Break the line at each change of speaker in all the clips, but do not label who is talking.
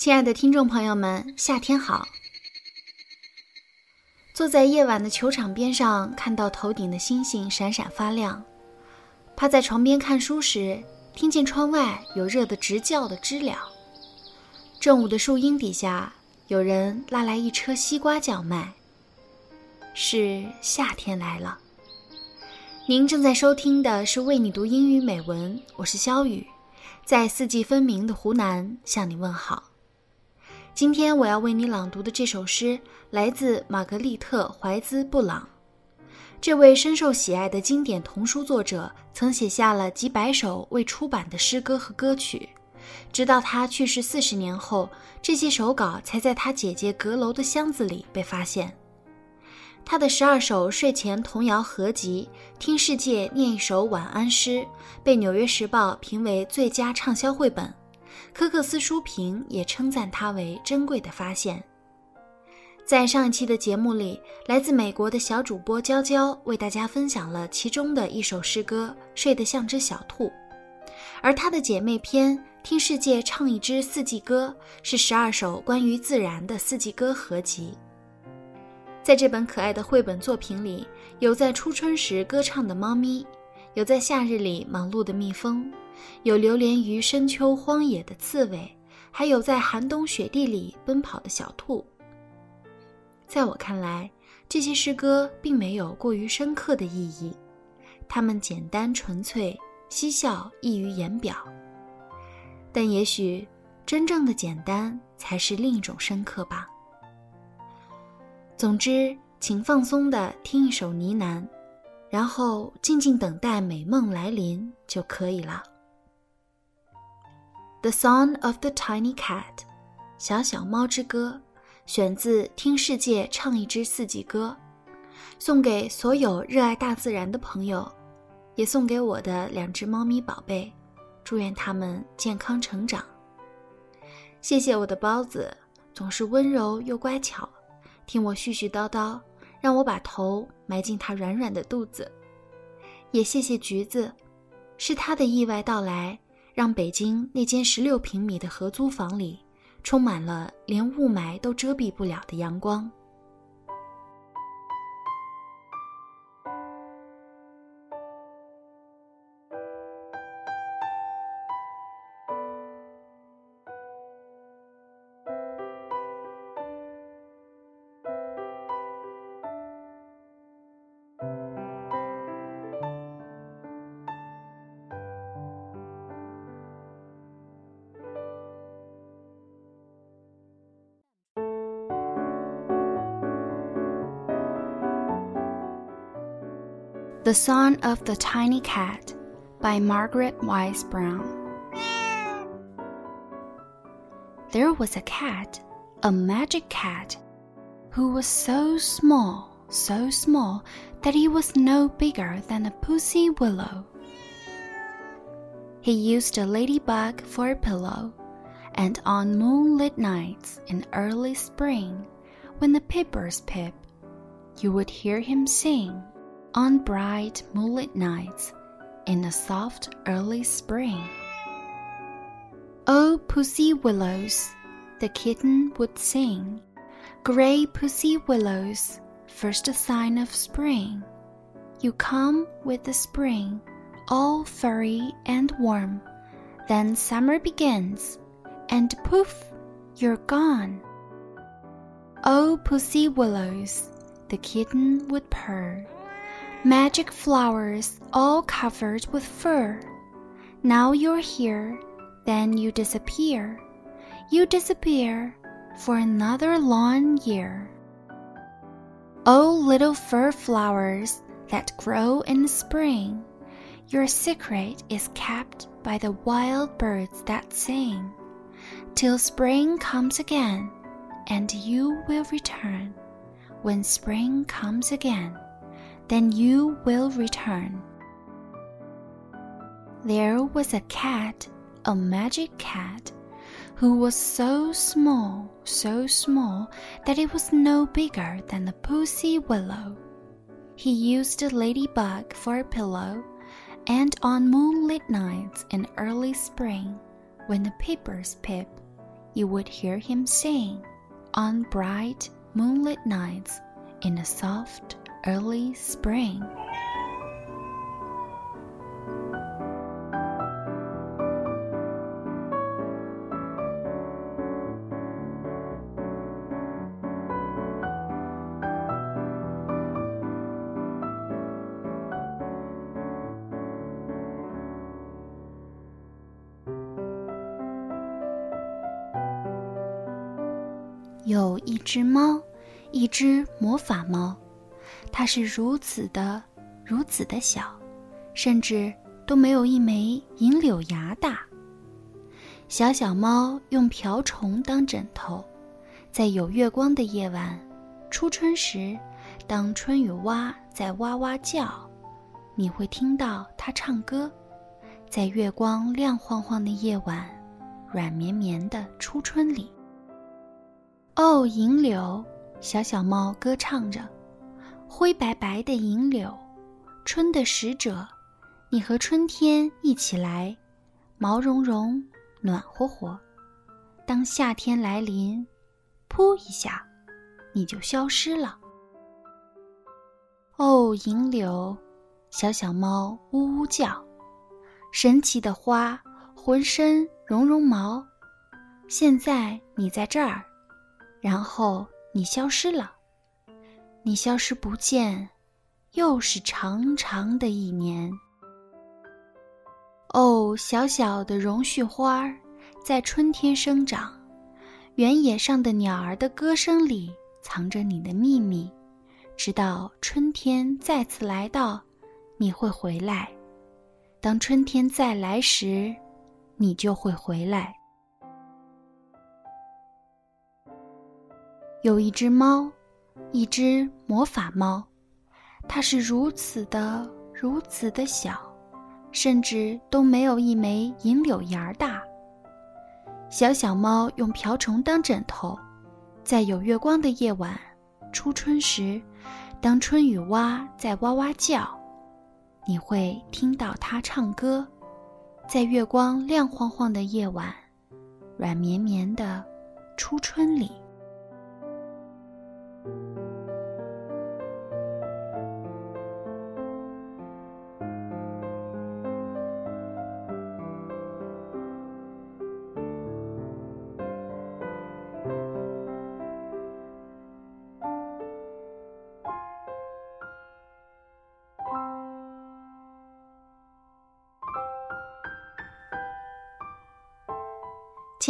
亲爱的听众朋友们，夏天好！坐在夜晚的球场边上，看到头顶的星星闪闪发亮；趴在床边看书时，听见窗外有热得直叫的知了。正午的树荫底下，有人拉来一车西瓜叫卖。是夏天来了。您正在收听的是《为你读英语美文》，我是肖雨，在四季分明的湖南向你问好。今天我要为你朗读的这首诗来自玛格丽特·怀兹·布朗。这位深受喜爱的经典童书作者曾写下了几百首未出版的诗歌和歌曲，直到他去世四十年后，这些手稿才在他姐姐阁楼的箱子里被发现。他的十二首睡前童谣合集《听世界念一首晚安诗》被《纽约时报》评为最佳畅销绘本。科克斯书评也称赞它为珍贵的发现。在上一期的节目里，来自美国的小主播娇娇为大家分享了其中的一首诗歌《睡得像只小兔》，而她的姐妹篇《听世界唱一支四季歌》是十二首关于自然的四季歌合集。在这本可爱的绘本作品里，有在初春时歌唱的猫咪，有在夏日里忙碌的蜜蜂。有流连于深秋荒野的刺猬，还有在寒冬雪地里奔跑的小兔。在我看来，这些诗歌并没有过于深刻的意义，它们简单纯粹，嬉笑溢于言表。但也许，真正的简单才是另一种深刻吧。总之，请放松地听一首呢喃，然后静静等待美梦来临就可以了。The Song of the Tiny Cat，小小猫之歌，选自《听世界唱一支四季歌》，送给所有热爱大自然的朋友，也送给我的两只猫咪宝贝，祝愿它们健康成长。谢谢我的包子，总是温柔又乖巧，听我絮絮叨叨，让我把头埋进它软软的肚子。也谢谢橘子，是它的意外到来。让北京那间十六平米的合租房里，充满了连雾霾都遮蔽不了的阳光。The Song of the Tiny Cat by Margaret Wise Brown. There was a cat, a magic cat, who was so small, so small that he was no bigger than a pussy willow. He used a ladybug for a pillow, and on moonlit nights in early spring, when the pipers pip, you would hear him sing on bright moonlit nights in the soft early spring. Oh, pussy willows, the kitten would sing. Gray pussy willows, first sign of spring. You come with the spring, all furry and warm. Then summer begins, and poof, you're gone. Oh, pussy willows, the kitten would purr magic flowers all covered with fur. Now you're here, then you disappear. You disappear for another long year. Oh, little fur flowers that grow in spring, your secret is kept by the wild birds that sing. Till spring comes again, and you will return when spring comes again then you will return. There was a cat, a magic cat, who was so small, so small that it was no bigger than a pussy willow. He used a ladybug for a pillow, and on moonlit nights in early spring, when the pipers pip, you would hear him sing on bright moonlit nights in a soft early spring. 有一只猫，一只魔法猫，它是如此的、如此的小，甚至都没有一枚银柳芽大。小小猫用瓢虫当枕头，在有月光的夜晚，初春时，当春雨蛙在哇哇叫，你会听到它唱歌。在月光亮晃晃的夜晚，软绵绵的初春里。哦，银柳，小小猫歌唱着，灰白白的银柳，春的使者，你和春天一起来，毛茸茸，暖和和。当夏天来临，噗一下，你就消失了。哦，银柳，小小猫呜呜叫，神奇的花，浑身绒绒毛，现在你在这儿。然后你消失了，你消失不见，又是长长的一年。哦，小小的榕絮花儿在春天生长，原野上的鸟儿的歌声里藏着你的秘密，直到春天再次来到，你会回来。当春天再来时，你就会回来。有一只猫，一只魔法猫，它是如此的、如此的小，甚至都没有一枚银柳芽大。小小猫用瓢虫当枕头，在有月光的夜晚，初春时，当春雨蛙在哇哇叫，你会听到它唱歌。在月光亮晃晃的夜晚，软绵绵的初春里。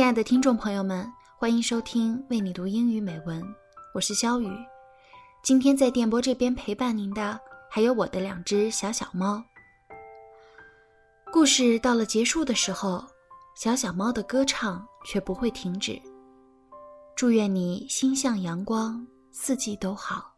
亲爱的听众朋友们，欢迎收听为你读英语美文，我是肖雨。今天在电波这边陪伴您的还有我的两只小小猫。故事到了结束的时候，小小猫的歌唱却不会停止。祝愿你心向阳光，四季都好。